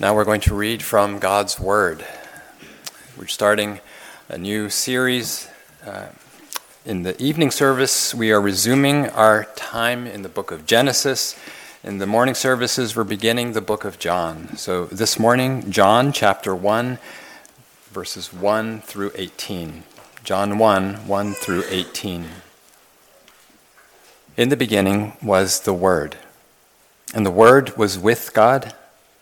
Now we're going to read from God's Word. We're starting a new series. Uh, in the evening service, we are resuming our time in the book of Genesis. In the morning services, we're beginning the book of John. So this morning, John chapter 1, verses 1 through 18. John 1, 1 through 18. In the beginning was the Word, and the Word was with God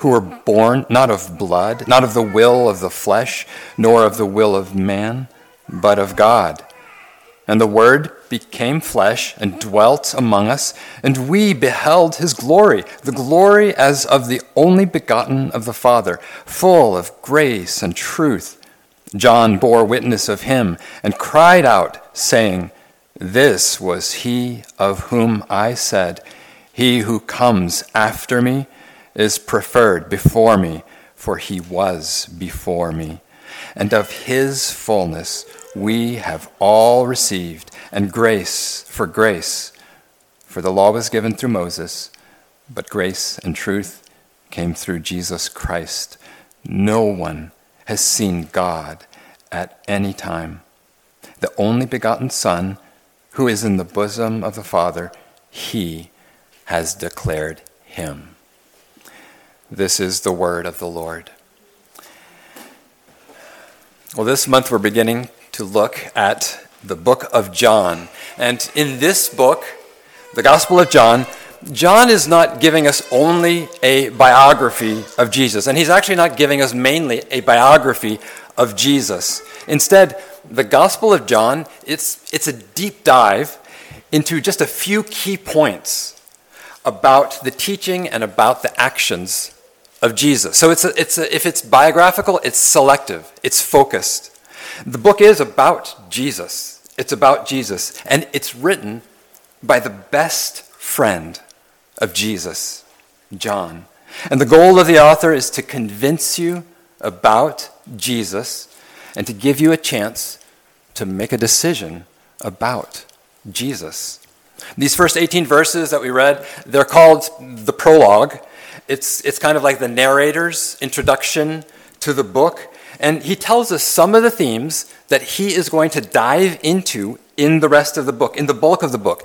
who were born not of blood, not of the will of the flesh, nor of the will of man, but of God. And the Word became flesh and dwelt among us, and we beheld his glory, the glory as of the only begotten of the Father, full of grace and truth. John bore witness of him and cried out, saying, This was he of whom I said, He who comes after me is preferred before me, for he was before me. And of his fullness we have all received, and grace for grace. For the law was given through Moses, but grace and truth came through Jesus Christ. No one has seen God at any time. The only begotten Son, who is in the bosom of the Father, he has declared him. This is the word of the Lord. Well, this month we're beginning to look at the book of John. And in this book, the Gospel of John, John is not giving us only a biography of Jesus, and he's actually not giving us mainly a biography of Jesus. Instead, the Gospel of John, it's, it's a deep dive into just a few key points about the teaching and about the actions of Jesus. So it's a, it's a, if it's biographical, it's selective, it's focused. The book is about Jesus. It's about Jesus. And it's written by the best friend of Jesus, John. And the goal of the author is to convince you about Jesus and to give you a chance to make a decision about Jesus. These first 18 verses that we read, they're called the prologue. It's, it's kind of like the narrator's introduction to the book. And he tells us some of the themes that he is going to dive into in the rest of the book, in the bulk of the book.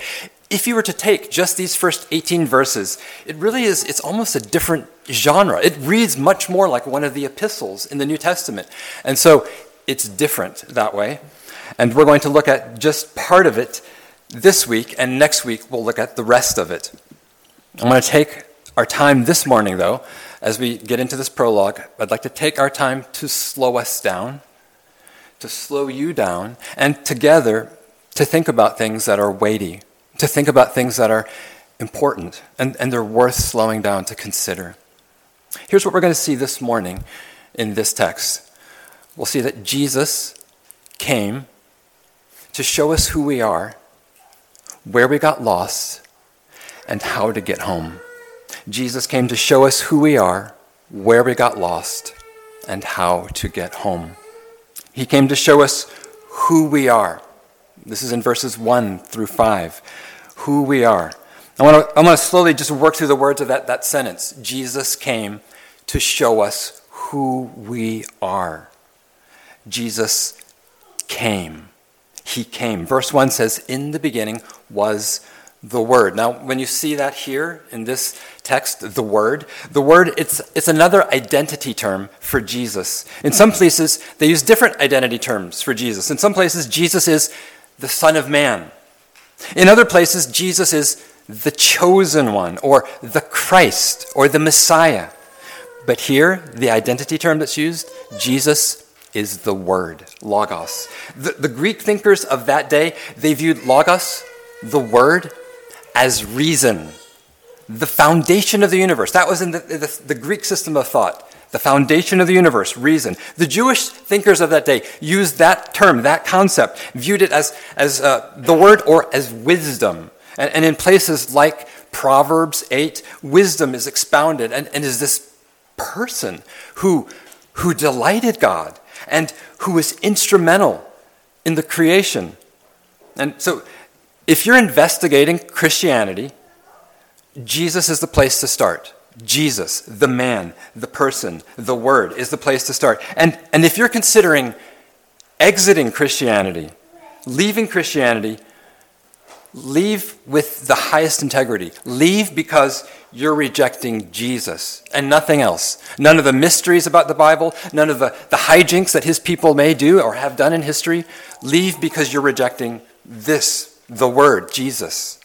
If you were to take just these first 18 verses, it really is, it's almost a different genre. It reads much more like one of the epistles in the New Testament. And so it's different that way. And we're going to look at just part of it this week, and next week we'll look at the rest of it. I'm going to take our time this morning, though, as we get into this prologue, I'd like to take our time to slow us down, to slow you down, and together to think about things that are weighty, to think about things that are important, and, and they're worth slowing down to consider. Here's what we're going to see this morning in this text. We'll see that Jesus came to show us who we are, where we got lost, and how to get home. Jesus came to show us who we are, where we got lost, and how to get home. He came to show us who we are. This is in verses 1 through 5. Who we are. I want to, I want to slowly just work through the words of that, that sentence. Jesus came to show us who we are. Jesus came. He came. Verse 1 says, In the beginning was the Word. Now, when you see that here in this text, the Word, the Word, it's, it's another identity term for Jesus. In some places, they use different identity terms for Jesus. In some places, Jesus is the Son of Man. In other places, Jesus is the chosen one, or the Christ, or the Messiah. But here, the identity term that's used, Jesus is the Word, Logos. The, the Greek thinkers of that day, they viewed Logos, the Word, as reason, the foundation of the universe. That was in the, the, the, Greek system of thought. The foundation of the universe, reason. The Jewish thinkers of that day used that term, that concept, viewed it as, as uh, the word or as wisdom. And, and, in places like Proverbs 8, wisdom is expounded and, and is this person who, who delighted God and who was instrumental in the creation. And so if you're investigating Christianity, Jesus is the place to start. Jesus, the man, the person, the word, is the place to start. And, and if you're considering exiting Christianity, leaving Christianity, leave with the highest integrity. Leave because you're rejecting Jesus and nothing else. None of the mysteries about the Bible, none of the, the hijinks that his people may do or have done in history. Leave because you're rejecting this the Word, Jesus.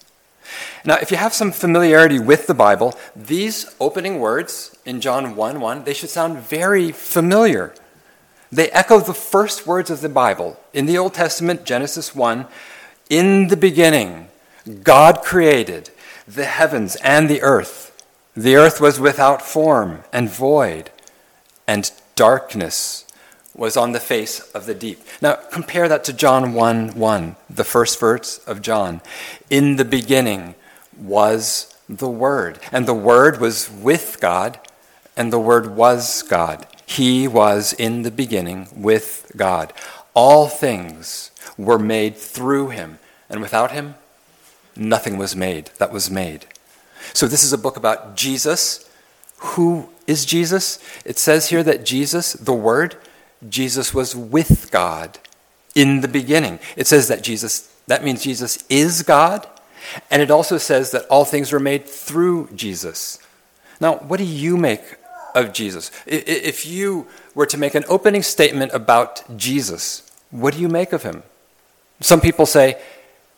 Now, if you have some familiarity with the Bible, these opening words in John 1 1, they should sound very familiar. They echo the first words of the Bible. In the Old Testament, Genesis 1, in the beginning, God created the heavens and the earth. The earth was without form and void, and darkness was on the face of the deep. Now, compare that to John 1 1, the first verse of John. In the beginning was the Word, and the Word was with God, and the Word was God. He was in the beginning with God. All things were made through him, and without him, nothing was made that was made. So, this is a book about Jesus. Who is Jesus? It says here that Jesus, the Word, Jesus was with God in the beginning. It says that Jesus, that means Jesus is God, and it also says that all things were made through Jesus. Now, what do you make of Jesus? If you were to make an opening statement about Jesus, what do you make of him? Some people say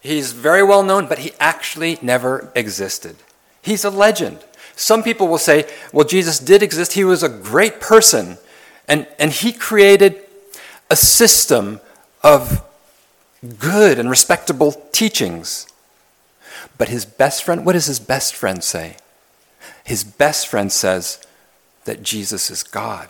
he's very well known, but he actually never existed. He's a legend. Some people will say, well, Jesus did exist. He was a great person, and, and he created a system of good and respectable teachings. But his best friend, what does his best friend say? His best friend says that Jesus is God.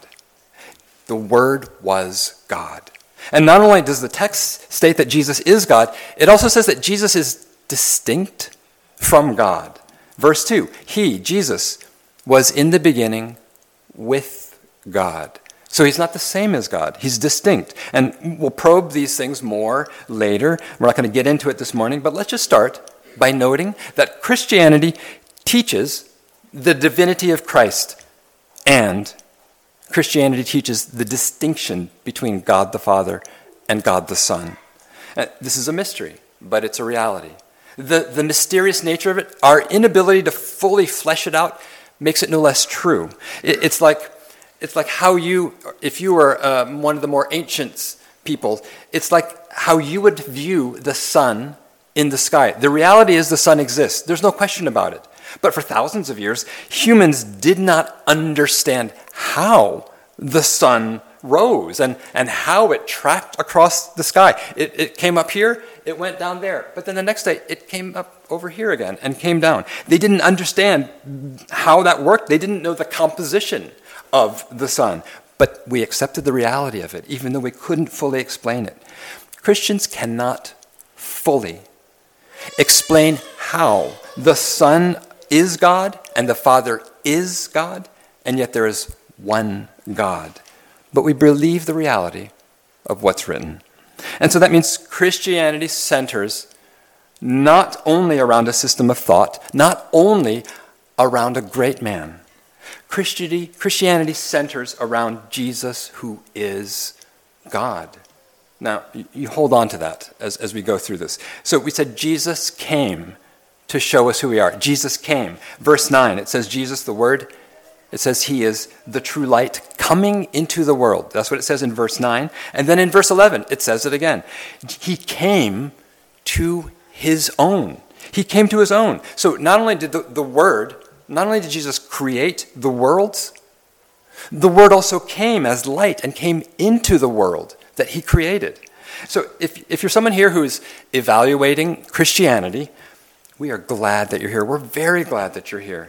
The Word was God. And not only does the text state that Jesus is God, it also says that Jesus is distinct from God. Verse 2 He, Jesus, was in the beginning with God. So he's not the same as God, he's distinct. And we'll probe these things more later. We're not going to get into it this morning, but let's just start by noting that Christianity teaches the divinity of Christ and Christianity teaches the distinction between God the Father and God the Son. Uh, this is a mystery, but it's a reality. The, the mysterious nature of it, our inability to fully flesh it out, makes it no less true. It, it's like it's like how you, if you were um, one of the more ancient people, it's like how you would view the sun in the sky. The reality is the sun exists. There's no question about it. But for thousands of years, humans did not understand how the sun rose and, and how it tracked across the sky. It, it came up here, it went down there. But then the next day, it came up over here again and came down. They didn't understand how that worked, they didn't know the composition of the sun. But we accepted the reality of it, even though we couldn't fully explain it. Christians cannot fully explain how the Son is God and the Father is God, and yet there is one God. But we believe the reality of what's written. And so that means Christianity centers not only around a system of thought, not only around a great man, Christianity, Christianity centers around Jesus, who is God. Now, you hold on to that as, as we go through this. So we said Jesus came to show us who we are. Jesus came. Verse 9, it says, Jesus, the Word, it says he is the true light coming into the world. That's what it says in verse 9. And then in verse 11, it says it again. He came to his own. He came to his own. So not only did the, the Word, not only did Jesus create the worlds, the Word also came as light and came into the world that he created. So if, if you're someone here who's evaluating Christianity, we are glad that you're here. We're very glad that you're here.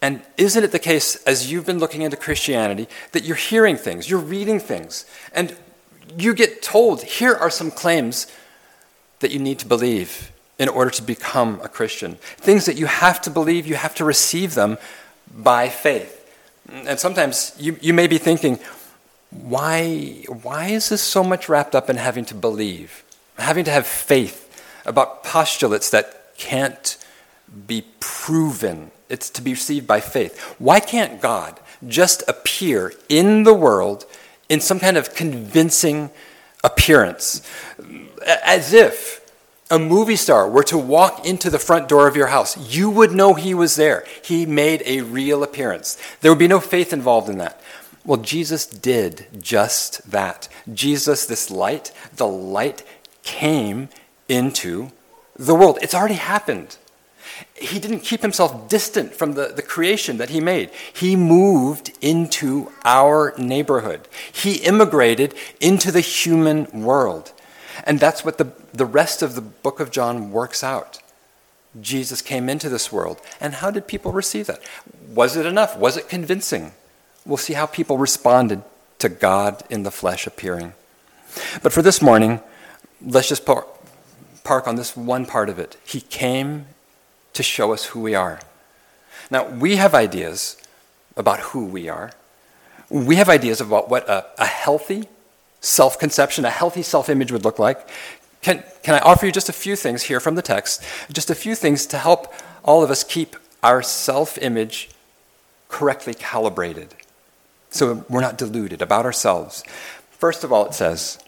And isn't it the case, as you've been looking into Christianity, that you're hearing things, you're reading things, and you get told, here are some claims that you need to believe in order to become a Christian. Things that you have to believe, you have to receive them by faith. And sometimes you, you may be thinking, why, why is this so much wrapped up in having to believe, having to have faith about postulates that can't be proven? It's to be received by faith. Why can't God just appear in the world in some kind of convincing appearance? As if a movie star were to walk into the front door of your house, you would know he was there. He made a real appearance. There would be no faith involved in that. Well, Jesus did just that. Jesus, this light, the light came into the world. It's already happened. He didn't keep himself distant from the, the creation that he made. He moved into our neighborhood. He immigrated into the human world. And that's what the, the rest of the book of John works out. Jesus came into this world. And how did people receive that? Was it enough? Was it convincing? we'll see how people responded to God in the flesh appearing. But for this morning, let's just par- park on this one part of it. He came to show us who we are. Now, we have ideas about who we are. We have ideas about what a, a healthy self conception, a healthy self image would look like. Can, can I offer you just a few things here from the text? Just a few things to help all of us keep our self image correctly calibrated so we're not deluded about ourselves. First of all, it says,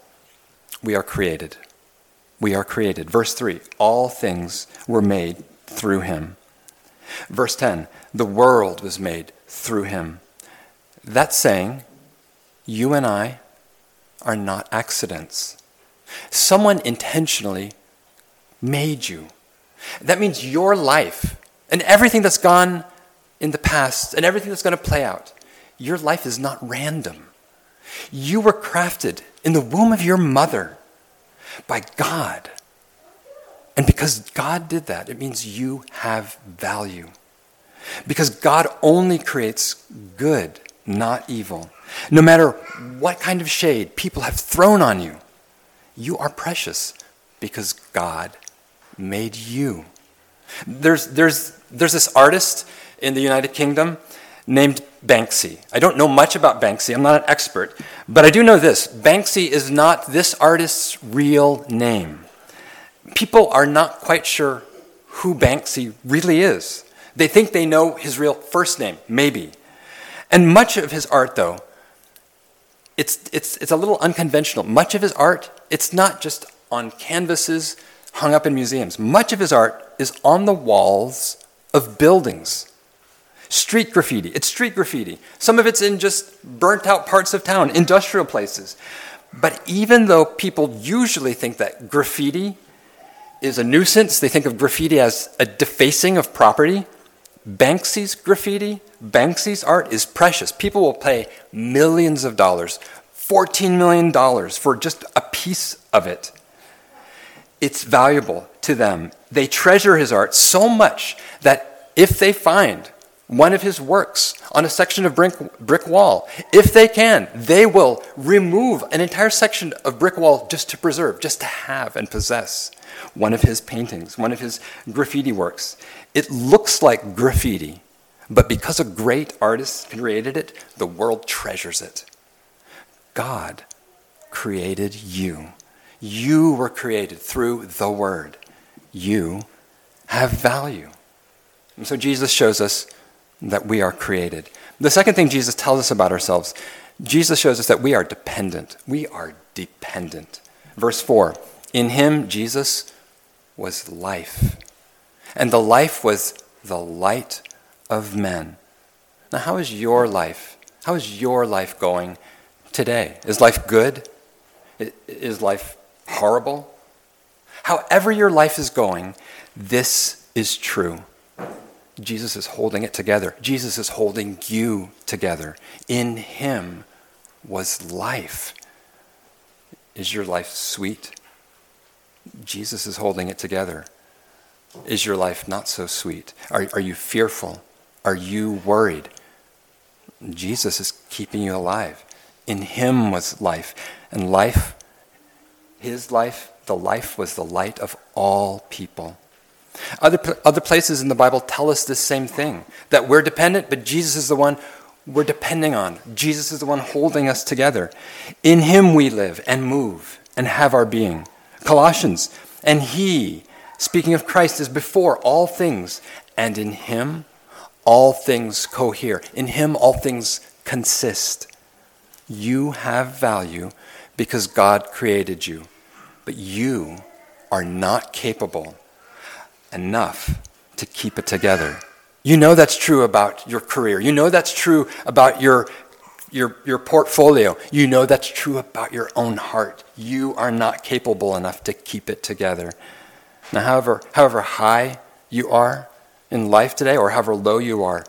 we are created. We are created. Verse 3 all things were made through him. Verse 10 the world was made through him. That's saying, you and I are not accidents. Someone intentionally made you. That means your life and everything that's gone in the past and everything that's going to play out your life is not random. You were crafted in the womb of your mother by God. And because God did that, it means you have value. Because God only creates good, not evil. No matter what kind of shade people have thrown on you, you are precious because God made you. There's, there's, there's this artist in the United Kingdom named Banksy. I don't know much about Banksy, I'm not an expert, but I do know this Banksy is not this artist's real name. People are not quite sure who Banksy really is. They think they know his real first name, maybe. And much of his art, though, it's, it's, it's a little unconventional. Much of his art, it's not just on canvases hung up in museums. Much of his art is on the walls of buildings. Street graffiti. It's street graffiti. Some of it's in just burnt out parts of town, industrial places. But even though people usually think that graffiti is a nuisance, they think of graffiti as a defacing of property. Banksy's graffiti, Banksy's art is precious. People will pay millions of dollars, $14 million for just a piece of it. It's valuable to them. They treasure his art so much that if they find one of his works on a section of brick, brick wall. If they can, they will remove an entire section of brick wall just to preserve, just to have and possess one of his paintings, one of his graffiti works. It looks like graffiti, but because a great artist created it, the world treasures it. God created you. You were created through the Word. You have value. And so Jesus shows us that we are created. The second thing Jesus tells us about ourselves, Jesus shows us that we are dependent. We are dependent. Verse 4 In him, Jesus was life. And the life was the light of men. Now, how is your life? How is your life going today? Is life good? Is life horrible? However, your life is going, this is true. Jesus is holding it together. Jesus is holding you together. In Him was life. Is your life sweet? Jesus is holding it together. Is your life not so sweet? Are, are you fearful? Are you worried? Jesus is keeping you alive. In him was life. And life, his life, the life was the light of all people. Other, other places in the Bible tell us this same thing that we're dependent, but Jesus is the one we're depending on. Jesus is the one holding us together. In him we live and move and have our being. Colossians, and he, speaking of Christ, is before all things, and in him all things cohere. In him all things consist. You have value because God created you, but you are not capable enough to keep it together. You know that's true about your career. You know that's true about your, your, your portfolio. You know that's true about your own heart. You are not capable enough to keep it together. Now, however, however high you are in life today, or however low you are,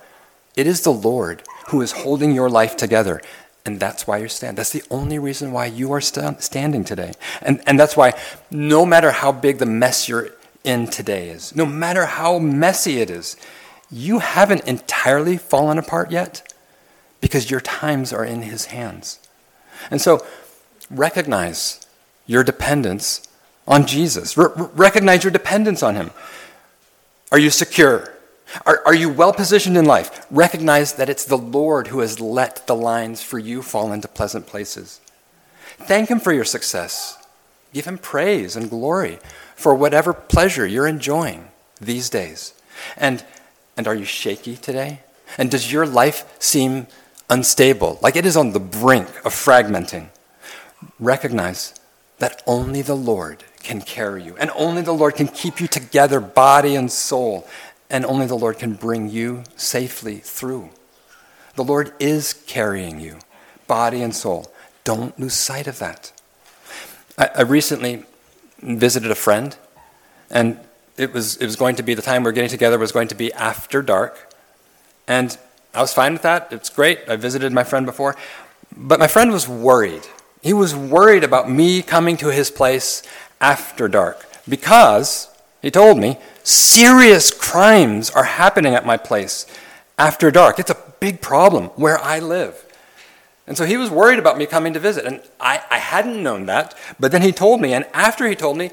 it is the Lord who is holding your life together. And that's why you're standing. That's the only reason why you are st- standing today. And, and that's why no matter how big the mess you're in today is, no matter how messy it is, you haven't entirely fallen apart yet because your times are in His hands. And so recognize your dependence on Jesus. recognize your dependence on Him. Are you secure? Are, are you well positioned in life? Recognize that it's the Lord who has let the lines for you fall into pleasant places. Thank Him for your success. Give Him praise and glory for whatever pleasure you're enjoying these days. And, and are you shaky today? And does your life seem unstable, like it is on the brink of fragmenting? Recognize that only the Lord can carry you, and only the Lord can keep you together, body and soul, and only the Lord can bring you safely through. The Lord is carrying you, body and soul. Don't lose sight of that. I, I recently visited a friend, and it was, it was going to be the time we were getting together was going to be after dark. And I was fine with that. It's great. I visited my friend before. But my friend was worried. He was worried about me coming to his place after dark because, he told me, serious crimes are happening at my place after dark. It's a big problem where I live. And so he was worried about me coming to visit. And I, I hadn't known that. But then he told me, and after he told me,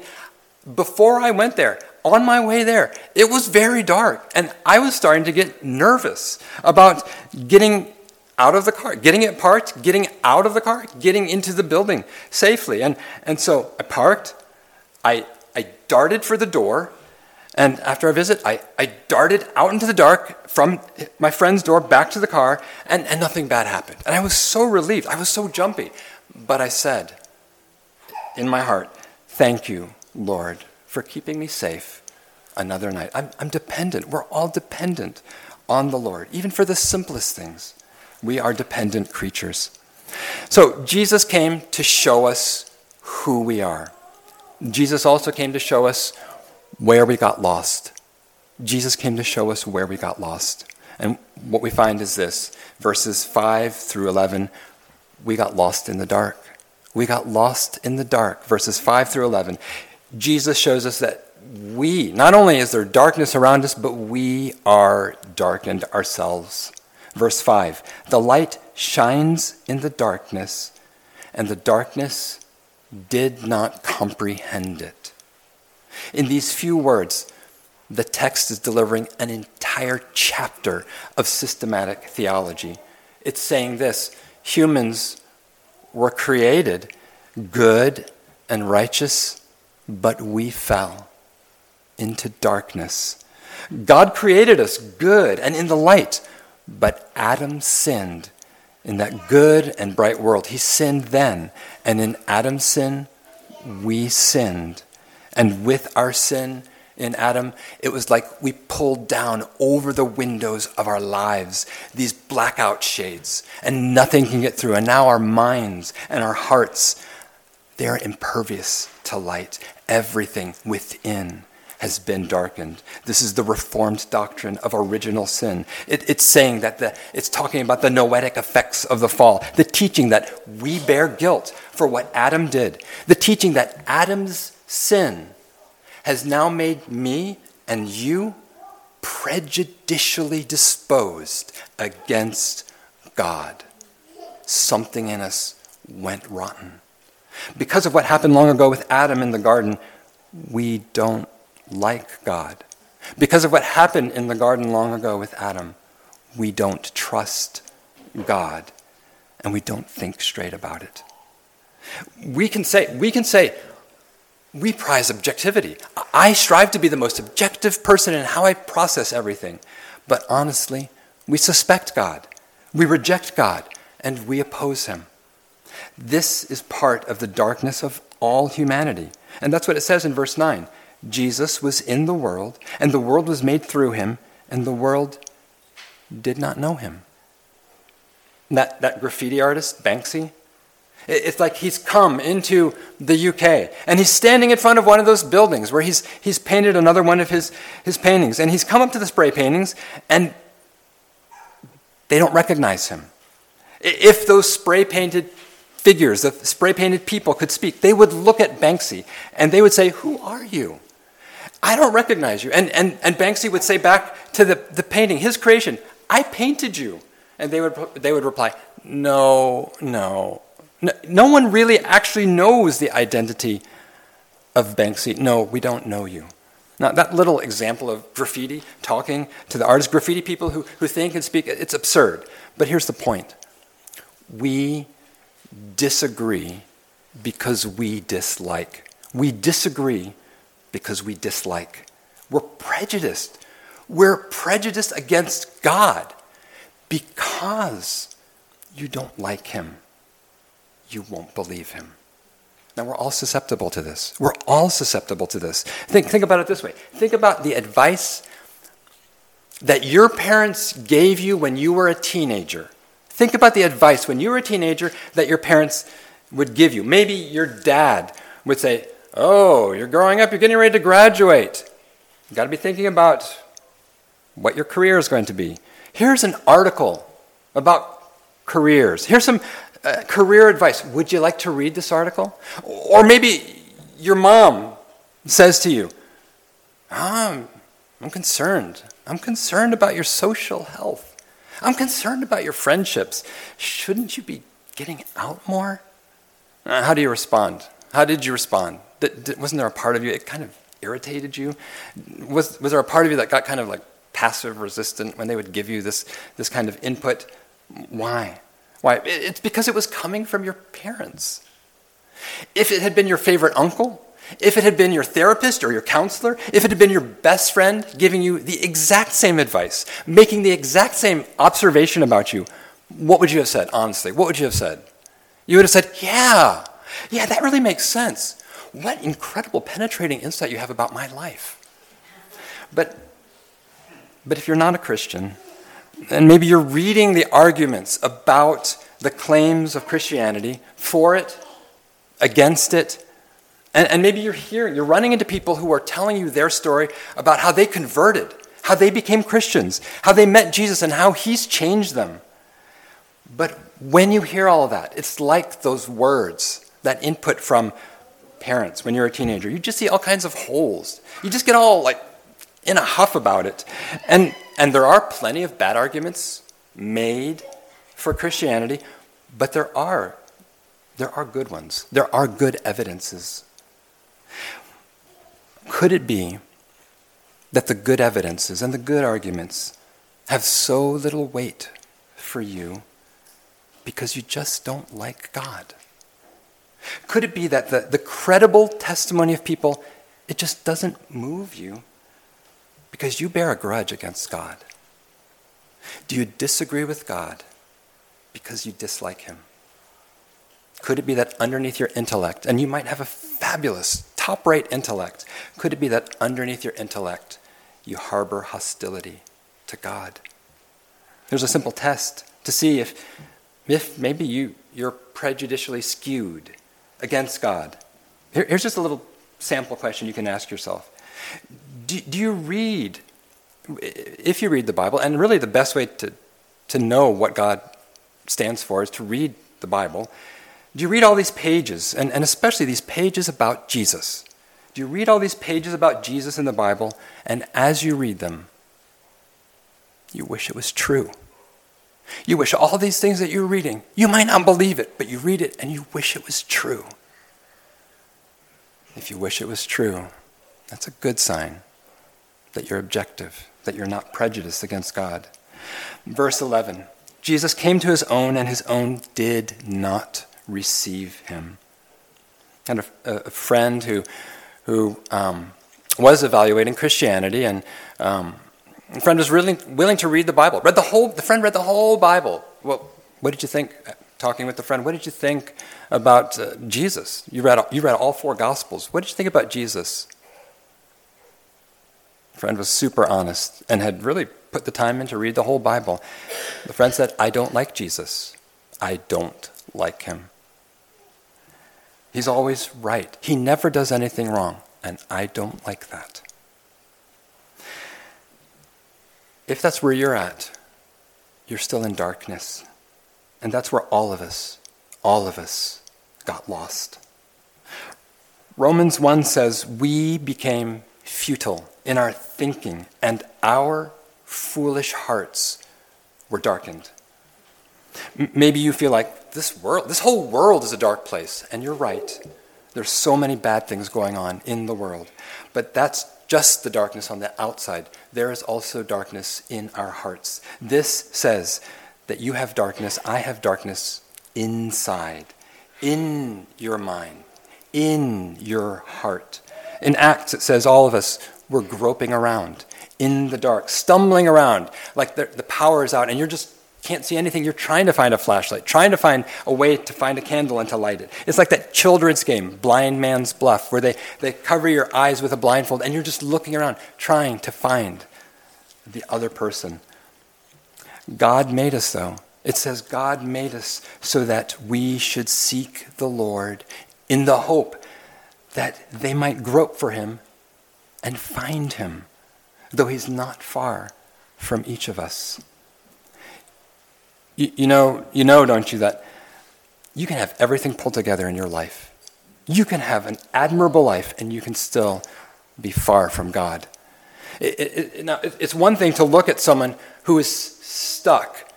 before I went there, on my way there, it was very dark. And I was starting to get nervous about getting out of the car, getting it parked, getting out of the car, getting into the building safely. And, and so I parked, I, I darted for the door, and after our visit, I, I darted out into the dark from my friend's door back to the car, and, and nothing bad happened. And I was so relieved. I was so jumpy. But I said in my heart, Thank you, Lord, for keeping me safe another night. I'm, I'm dependent. We're all dependent on the Lord, even for the simplest things. We are dependent creatures. So Jesus came to show us who we are. Jesus also came to show us where we got lost. Jesus came to show us where we got lost. And what we find is this verses 5 through 11, we got lost in the dark. We got lost in the dark. Verses 5 through 11. Jesus shows us that we, not only is there darkness around us, but we are darkened ourselves. Verse 5 The light shines in the darkness, and the darkness did not comprehend it. In these few words, the text is delivering an entire chapter of systematic theology. It's saying this humans were created good and righteous, but we fell into darkness. God created us good and in the light, but Adam sinned in that good and bright world. He sinned then, and in Adam's sin, we sinned. And with our sin, in Adam, it was like we pulled down over the windows of our lives these blackout shades, and nothing can get through. And now our minds and our hearts, they are impervious to light. Everything within has been darkened. This is the reformed doctrine of original sin. It, it's saying that the, it's talking about the noetic effects of the fall, the teaching that we bear guilt for what Adam did, the teaching that Adam's sin has now made me and you prejudicially disposed against God. Something in us went rotten. Because of what happened long ago with Adam in the garden, we don't like God. Because of what happened in the garden long ago with Adam, we don't trust God and we don't think straight about it. We can say, we can say, we prize objectivity. I strive to be the most objective person in how I process everything. But honestly, we suspect God, we reject God, and we oppose Him. This is part of the darkness of all humanity. And that's what it says in verse 9. Jesus was in the world, and the world was made through him, and the world did not know him. That, that graffiti artist, Banksy, it's like he's come into the UK and he's standing in front of one of those buildings where he's, he's painted another one of his, his paintings. And he's come up to the spray paintings and they don't recognize him. If those spray painted figures, the spray painted people could speak, they would look at Banksy and they would say, Who are you? I don't recognize you. And, and, and Banksy would say back to the, the painting, his creation, I painted you. And they would, they would reply, No, no, no. No one really actually knows the identity of Banksy. No, we don't know you. Now, that little example of graffiti, talking to the artist, graffiti people who, who think and speak, it's absurd. But here's the point we disagree because we dislike. We disagree because we dislike. We're prejudiced. We're prejudiced against God because you don't like Him. You won't believe Him. Now, we're all susceptible to this. We're all susceptible to this. Think, think about it this way think about the advice that your parents gave you when you were a teenager. Think about the advice when you were a teenager that your parents would give you. Maybe your dad would say, Oh, you're growing up, you're getting ready to graduate. You've got to be thinking about what your career is going to be. Here's an article about careers. Here's some uh, career advice. Would you like to read this article? Or maybe your mom says to you, I'm, I'm concerned. I'm concerned about your social health. I'm concerned about your friendships. Shouldn't you be getting out more? Uh, how do you respond? How did you respond? Wasn't there a part of you, it kind of irritated you? Was, was there a part of you that got kind of like passive resistant when they would give you this, this kind of input? Why? Why? It's because it was coming from your parents. If it had been your favorite uncle, if it had been your therapist or your counselor, if it had been your best friend giving you the exact same advice, making the exact same observation about you, what would you have said, honestly? What would you have said? You would have said, Yeah, yeah, that really makes sense. What incredible penetrating insight you have about my life. But, but if you're not a Christian, and maybe you're reading the arguments about the claims of Christianity for it, against it, and, and maybe you're hearing, you're running into people who are telling you their story about how they converted, how they became Christians, how they met Jesus, and how he's changed them. But when you hear all of that, it's like those words, that input from parents when you're a teenager. You just see all kinds of holes. You just get all like in a huff about it. And, and there are plenty of bad arguments made for Christianity, but there are, there are good ones. There are good evidences. Could it be that the good evidences and the good arguments have so little weight for you because you just don't like God? Could it be that the, the credible testimony of people, it just doesn't move you because you bear a grudge against God? Do you disagree with God because you dislike Him? Could it be that underneath your intellect, and you might have a fabulous top rate intellect? Could it be that underneath your intellect, you harbor hostility to God? There's a simple test to see if, if maybe you, you're prejudicially skewed against God. Here, here's just a little sample question you can ask yourself. Do, do you read, if you read the Bible, and really the best way to, to know what God stands for is to read the Bible, do you read all these pages, and, and especially these pages about Jesus? Do you read all these pages about Jesus in the Bible, and as you read them, you wish it was true? You wish all these things that you're reading, you might not believe it, but you read it and you wish it was true. If you wish it was true, that's a good sign that you're objective, that you're not prejudiced against God. Verse 11 Jesus came to his own, and his own did not receive him. Had a, a friend who, who um, was evaluating Christianity, and um, a friend was really willing to read the Bible. Read the whole. The friend read the whole Bible. Well, what did you think? Talking with the friend, what did you think about uh, Jesus? You read you read all four Gospels. What did you think about Jesus? The friend was super honest and had really put the time in to read the whole Bible. The friend said, "I don't like Jesus. I don't like him. He's always right. He never does anything wrong, and I don't like that." If that's where you're at, you're still in darkness. And that's where all of us, all of us, got lost. Romans 1 says, We became futile in our thinking, and our foolish hearts were darkened. Maybe you feel like this world, this whole world is a dark place, and you're right. There's so many bad things going on in the world. But that's just the darkness on the outside. There is also darkness in our hearts. This says that you have darkness, I have darkness inside, in your mind, in your heart. In Acts, it says all of us were groping around in the dark, stumbling around like the, the power is out, and you're just can't see anything, you're trying to find a flashlight, trying to find a way to find a candle and to light it. It's like that children's game, Blind Man's Bluff, where they, they cover your eyes with a blindfold and you're just looking around, trying to find the other person. God made us, though. It says God made us so that we should seek the Lord in the hope that they might grope for him and find him, though he's not far from each of us. You, you, know, you know, don't you, that you can have everything pulled together in your life. You can have an admirable life and you can still be far from God. It, it, it, now, it's one thing to look at someone who is stuck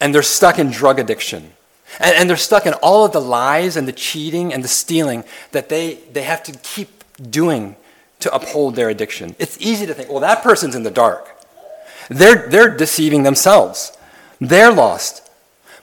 and they're stuck in drug addiction. And, and they're stuck in all of the lies and the cheating and the stealing that they, they have to keep doing to uphold their addiction. It's easy to think, well, that person's in the dark. They're, they're deceiving themselves. They're lost.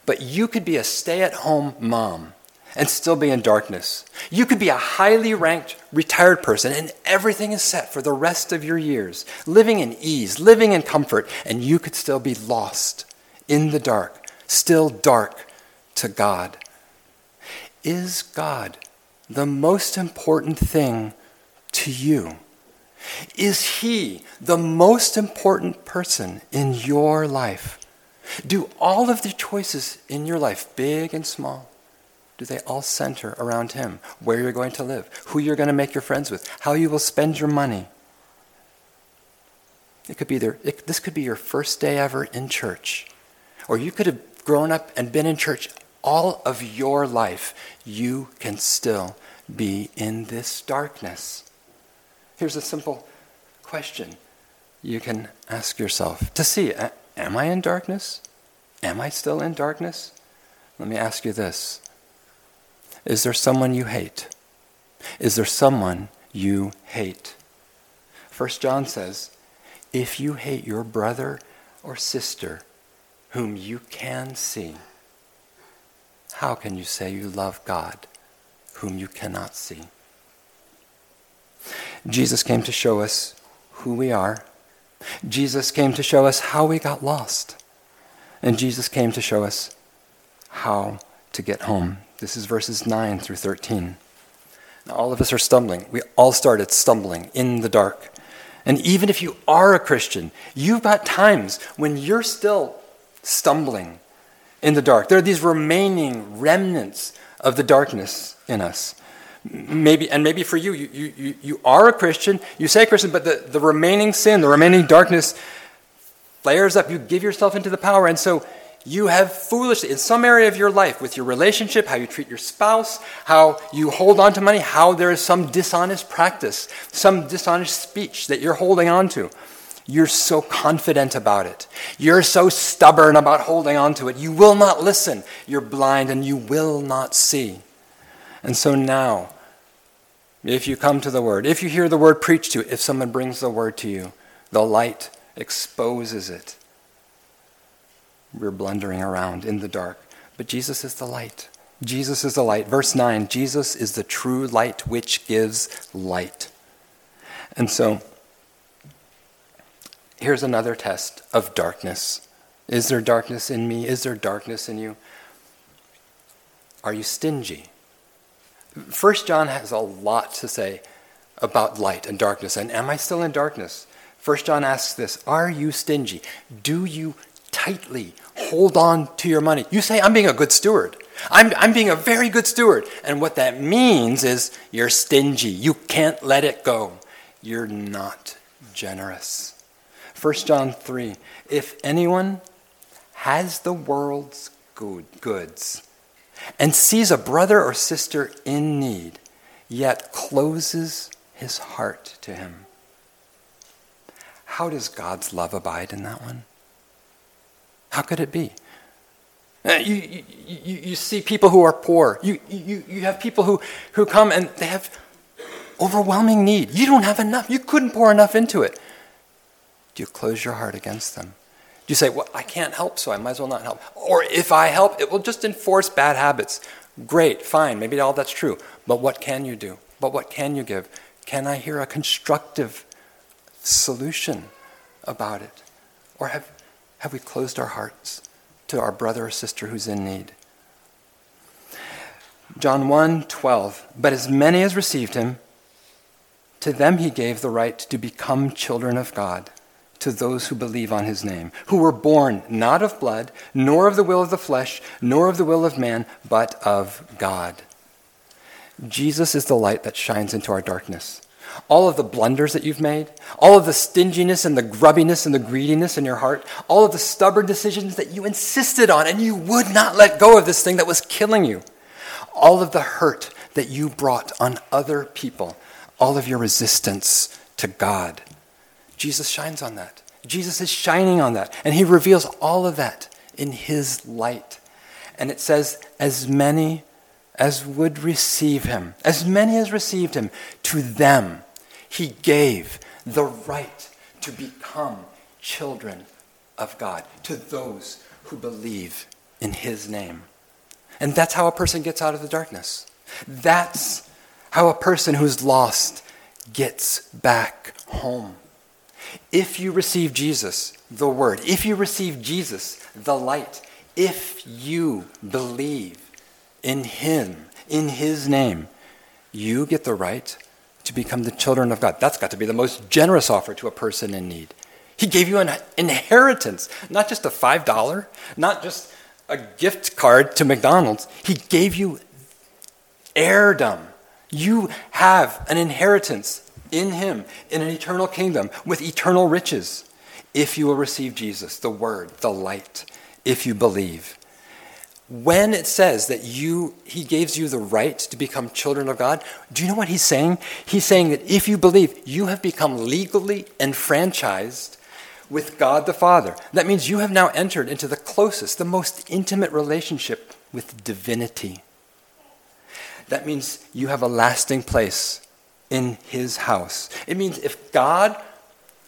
But you could be a stay at home mom and still be in darkness. You could be a highly ranked retired person and everything is set for the rest of your years, living in ease, living in comfort, and you could still be lost in the dark, still dark to God. Is God the most important thing to you? Is He the most important person in your life? Do all of the choices in your life, big and small, do they all center around Him? Where you're going to live, who you're going to make your friends with, how you will spend your money. It could be it, this could be your first day ever in church. Or you could have grown up and been in church all of your life. You can still be in this darkness. Here's a simple question you can ask yourself to see uh, Am I in darkness? Am I still in darkness? Let me ask you this Is there someone you hate? Is there someone you hate? First John says, If you hate your brother or sister whom you can see, how can you say you love God whom you cannot see? Jesus came to show us who we are Jesus came to show us how we got lost. And Jesus came to show us how to get home. This is verses 9 through 13. Now, All of us are stumbling. We all started stumbling in the dark. And even if you are a Christian, you've got times when you're still stumbling in the dark. There are these remaining remnants of the darkness in us. Maybe, and maybe for you, you, you, you are a Christian, you say Christian, but the, the remaining sin, the remaining darkness flares up. You give yourself into the power. And so you have foolishly, in some area of your life, with your relationship, how you treat your spouse, how you hold on to money, how there is some dishonest practice, some dishonest speech that you're holding on to. You're so confident about it. You're so stubborn about holding on to it. You will not listen. You're blind and you will not see. And so now, if you come to the Word, if you hear the Word preached to you, if someone brings the Word to you, the light exposes it we're blundering around in the dark. But Jesus is the light. Jesus is the light. Verse 9 Jesus is the true light which gives light. And so, here's another test of darkness. Is there darkness in me? Is there darkness in you? Are you stingy? First John has a lot to say about light and darkness. And am I still in darkness? First John asks this Are you stingy? Do you tightly hold on to your money. You say, I'm being a good steward. I'm, I'm being a very good steward. And what that means is you're stingy. You can't let it go. You're not generous. 1 John 3 If anyone has the world's good, goods and sees a brother or sister in need, yet closes his heart to him, how does God's love abide in that one? How could it be? Uh, you, you, you, you, see people who are poor. You, you, you have people who, who come and they have overwhelming need. You don't have enough. You couldn't pour enough into it. Do you close your heart against them? You say, Well, I can't help, so I might as well not help? Or if I help, it will just enforce bad habits. Great, fine, maybe all that's true. But what can you do? But what can you give? Can I hear a constructive solution about it? Or have, have we closed our hearts to our brother or sister who's in need? John 1 12. But as many as received him, to them he gave the right to become children of God, to those who believe on his name, who were born not of blood, nor of the will of the flesh, nor of the will of man, but of God. Jesus is the light that shines into our darkness all of the blunders that you've made, all of the stinginess and the grubbiness and the greediness in your heart, all of the stubborn decisions that you insisted on and you would not let go of this thing that was killing you, all of the hurt that you brought on other people, all of your resistance to God. Jesus shines on that. Jesus is shining on that. And he reveals all of that in his light. And it says, as many as would receive him, as many as received him, to them he gave the right to become children of God, to those who believe in his name. And that's how a person gets out of the darkness. That's how a person who's lost gets back home. If you receive Jesus, the Word, if you receive Jesus, the light, if you believe in Him, in His name, you get the right to become the children of God. That's got to be the most generous offer to a person in need. He gave you an inheritance, not just a $5, not just a gift card to McDonald's. He gave you heirdom. You have an inheritance in Him, in an eternal kingdom with eternal riches, if you will receive Jesus, the Word, the light, if you believe when it says that you he gives you the right to become children of God, do you know what he's saying? He's saying that if you believe, you have become legally enfranchised with God the Father. That means you have now entered into the closest, the most intimate relationship with divinity. That means you have a lasting place in his house. It means if God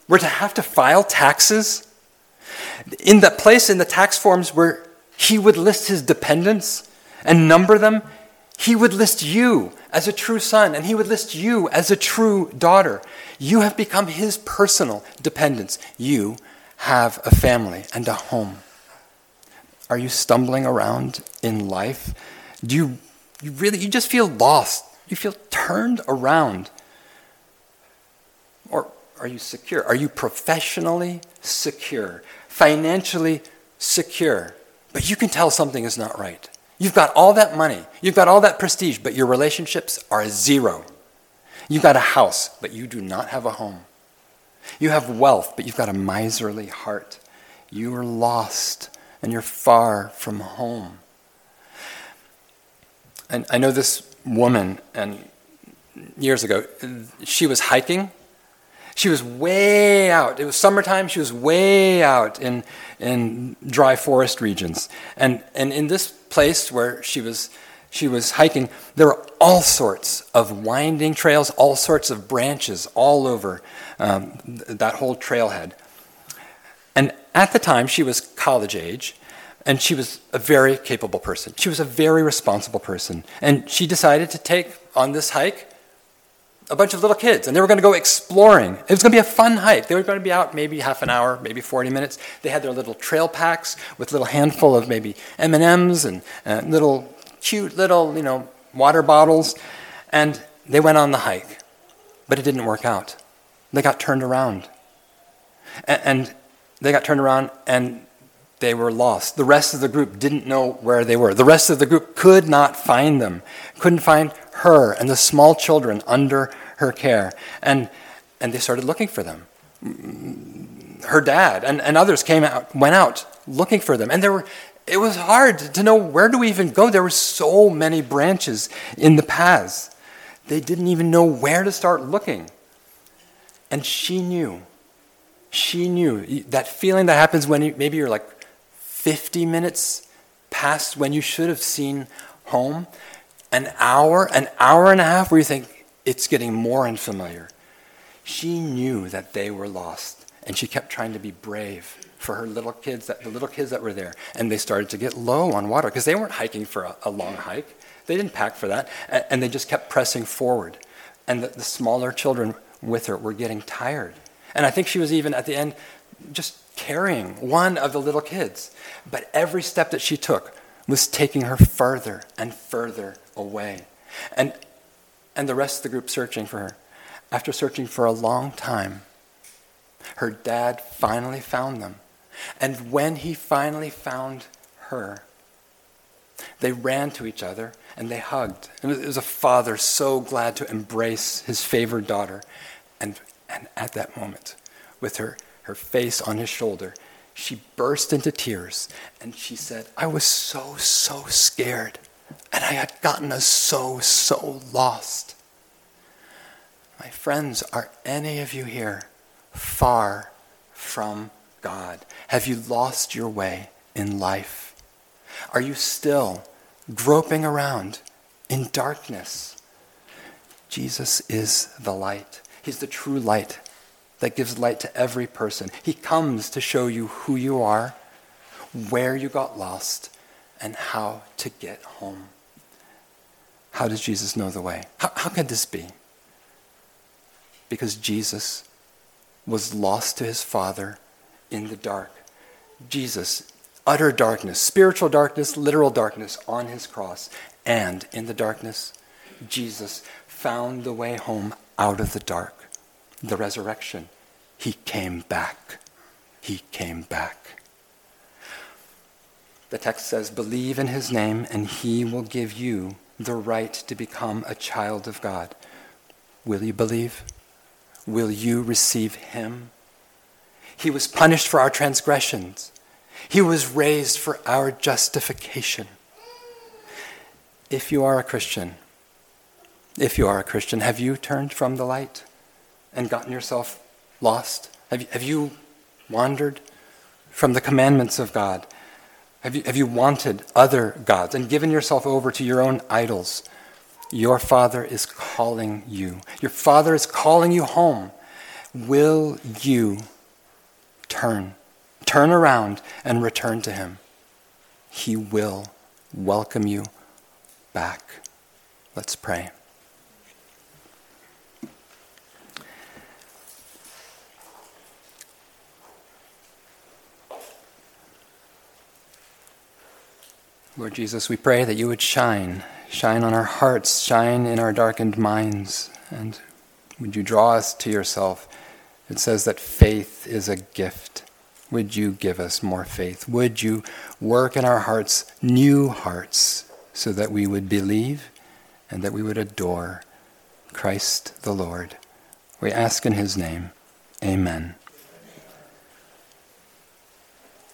were to have to file taxes, in the place in the tax forms where he would list his dependents and number them. He would list you as a true son, and he would list you as a true daughter. You have become his personal dependents. You have a family and a home. Are you stumbling around in life? Do you, you really, you just feel lost? You feel turned around. Or are you secure? Are you professionally secure? Financially secure? But you can tell something is not right. You've got all that money, you've got all that prestige, but your relationships are zero. You've got a house, but you do not have a home. You have wealth, but you've got a miserly heart. You are lost and you're far from home. And I know this woman, and years ago, she was hiking. She was way out. It was summertime. She was way out in, in dry forest regions. And, and in this place where she was, she was hiking, there were all sorts of winding trails, all sorts of branches all over um, that whole trailhead. And at the time, she was college age, and she was a very capable person. She was a very responsible person. And she decided to take on this hike a bunch of little kids, and they were going to go exploring. It was going to be a fun hike. They were going to be out maybe half an hour, maybe 40 minutes. They had their little trail packs with a little handful of maybe M&Ms and little cute little, you know, water bottles. And they went on the hike. But it didn't work out. They got turned around. And, and they got turned around and they were lost. The rest of the group didn't know where they were. The rest of the group could not find them, couldn't find her and the small children under her care. And, and they started looking for them. Her dad and, and others came out, went out looking for them. And there were, it was hard to know where do we even go. There were so many branches in the paths. They didn't even know where to start looking. And she knew. She knew that feeling that happens when you, maybe you're like 50 minutes past when you should have seen home, an hour, an hour and a half where you think it's getting more unfamiliar. She knew that they were lost, and she kept trying to be brave for her little kids, that, the little kids that were there. And they started to get low on water because they weren't hiking for a, a, long hike. They didn't pack for that, and, and they just kept pressing forward. And the, the smaller children with her were getting tired. And I think she was even at the end just carrying one of the little kids. But every step that she took was taking her further and further away. And, and the rest of the group searching for her. After searching for a long time, her dad finally found them. And when he finally found her, they ran to each other and they hugged. Was, it was a father so glad to embrace his favored daughter. And, and at that moment, with her her face on his shoulder, she burst into tears and she said, I was so, so scared and I had gotten us so, so lost. My friends, are any of you here far from God? Have you lost your way in life? Are you still groping around in darkness? Jesus is the light. He's the true light that gives light to every person. He comes to show you who you are, where you got lost, and how to get home. How does Jesus know the way? How, how can this be? Because Jesus was lost to his Father in the dark. Jesus, utter darkness, spiritual darkness, literal darkness on his cross. And in the darkness, Jesus found the way home out of the dark the resurrection. He came back. He came back. The text says, Believe in his name, and he will give you the right to become a child of God. Will you believe? Will you receive him? He was punished for our transgressions. He was raised for our justification. If you are a Christian, if you are a Christian, have you turned from the light? And gotten yourself lost? Have you, have you wandered from the commandments of God? Have you, have you wanted other gods and given yourself over to your own idols? Your Father is calling you. Your Father is calling you home. Will you turn? Turn around and return to Him. He will welcome you back. Let's pray. Lord Jesus, we pray that you would shine shine on our hearts, shine in our darkened minds, and would you draw us to yourself? It says that faith is a gift. Would you give us more faith? Would you work in our hearts new hearts so that we would believe and that we would adore Christ the Lord? We ask in his name. Amen.